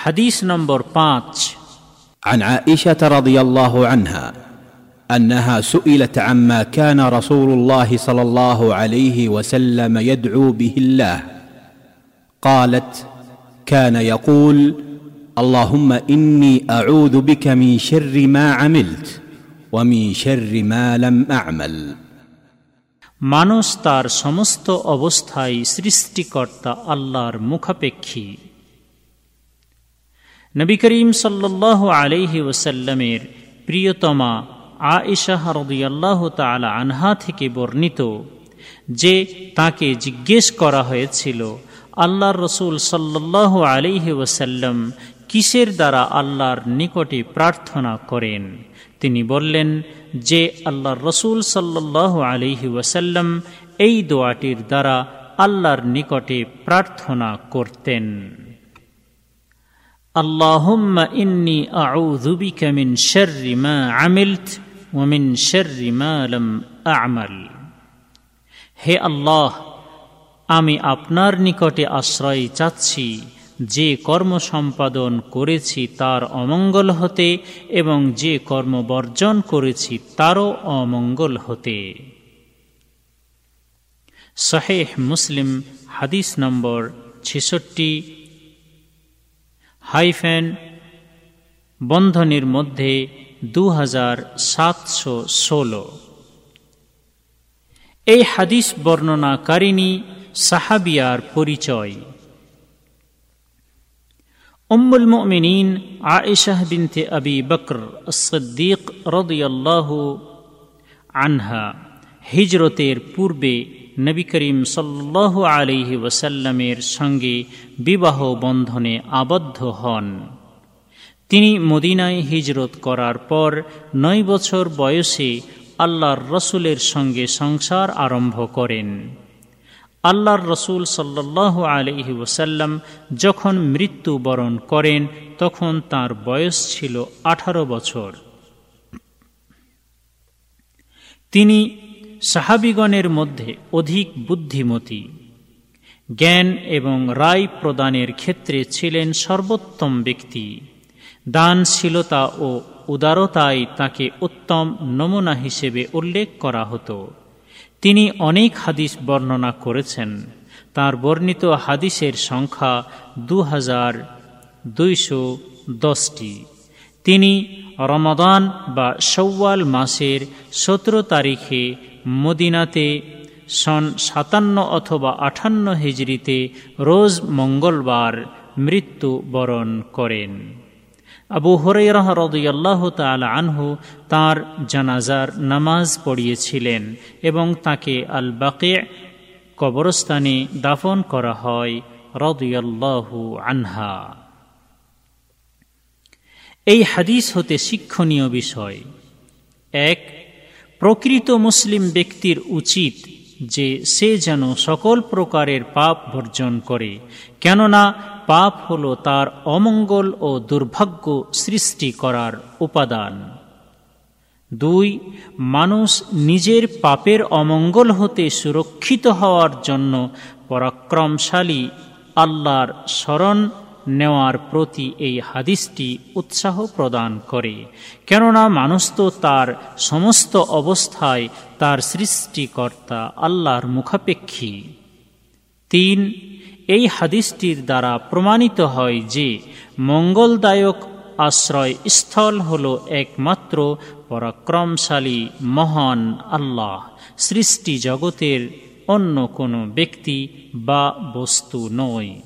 হাদিস নম্বর পাঁচ عن عائشه رضي الله عنها انها سئلت عما كان رسول الله صلى الله عليه وسلم يدعو به الله قالت كان يقول اللهم اني اعوذ بك من شر ما عملت ومن شر ما لم اعمل মানুষ তার সমস্ত অবস্থায় সৃষ্টিকর্তা আল্লাহর মুখাপেক্ষী নবী করিম সাল্লাহ আলহি ওসাল্লামের প্রিয়তমা আইসাহ রদিয়াল্লাহ তালা আনহা থেকে বর্ণিত যে তাকে জিজ্ঞেস করা হয়েছিল, আল্লাহর রসুল সাল্লাহ আলিহি ওসাল্লাম কিসের দ্বারা আল্লাহর নিকটে প্রার্থনা করেন? তিনি বললেন যে আল্লাহর রসুল সাল্লাহ আলিহি ওয়াসাল্লাম এই দোয়াটির দ্বারা আল্লাহর নিকটে প্রার্থনা করতেন। اللهم إني أعوذ بك من شر ما عملت ومن شر ما لم أعمل হে আল্লাহ আমি আপনার নিকটে আশ্রয় চাচ্ছি যে কর্ম সম্পাদন করেছি তার অমঙ্গল হতে এবং যে কর্ম বর্জন করেছি তারও অমঙ্গল হতে শাহেহ মুসলিম হাদিস নম্বর ছেষট্টি হাইফেন বন্ধনীর মধ্যে দু হাজার সাতশো ষোলো। এই হাদিস বর্ণনাকারিণী সাহাবিয়ার পরিচয়। উম্মুল মুমিনিন আয়েশাহ বিনতে আবি বকর সদ্দিক রদিয়াল্লাহু আনহা হিজরতের পূর্বে নবী করিম সাল্লাহ আলিহি ওসাল্লামের সঙ্গে বিবাহ বন্ধনে আবদ্ধ হন। তিনি মদিনায় হিজরত করার পর নয় বছর বয়সে আল্লাহর রসুলের সঙ্গে সংসার আরম্ভ করেন। আল্লাহর রসুল সাল্লাহ আলহি ওসাল্লাম যখন মৃত্যুবরণ করেন, তখন তার বয়স ছিল আঠারো বছর। তিনি সাহাবিগণের মধ্যে অধিক বুদ্ধিমতী। জ্ঞান এবং রায় প্রদানের ক্ষেত্রে ছিলেন সর্বোত্তম ব্যক্তি। দানশীলতা ও উদারতায় তাকে উত্তম নমুনা হিসেবে উল্লেখ করা হতো। তিনি অনেক হাদিস বর্ণনা করেছেন। তার বর্ণিত হাদিসের সংখ্যা দু হাজার দুইশো দশটি। তিনি রমাদান বা সৌওয়াল মাসের সতেরো তারিখে মদিনাতে সন সাতান্ন অথবা আঠান্ন হিজড়িতে রোজ মঙ্গলবার মৃত্যুবরণ করেন। আবু হরেরাহ রদুয়াল্লাহ তাল আনহু তাঁর জানাজার নামাজ পড়িয়েছিলেন এবং তাকে আল বাকে কবরস্থানে দাফন করা হয় রদুয়াল্লাহু আনহা। এই হাদিস হতে শিক্ষণীয় বিষয়। এক, প্রকৃত মুসলিম ব্যক্তির উচিত যে সে যেন সকল প্রকারের পাপ বর্জন করে, কেননা পাপ হল তার অমঙ্গল ও দুর্ভাগ্য সৃষ্টি করার উপাদান। দুই, মানুষ নিজের পাপের অমঙ্গল হতে সুরক্ষিত হওয়ার জন্য পরাক্রমশালী আল্লাহর স্মরণ নেওয়ার প্রতি এই হাদিসটি উৎসাহ প্রদান করে। কেননা মানুষ তো তার সমস্ত অবস্থায় তার সৃষ্টিকর্তা আল্লাহর মুখাপেক্ষী। তিন, এই হাদিসটির দ্বারা প্রমাণিত হয় যে মঙ্গলদায়ক আশ্রয় স্থল হল একমাত্র পরাক্রমশালী মহান আল্লাহ, সৃষ্টি জগতের অন্য কোনো ব্যক্তি বা বস্তু নয়।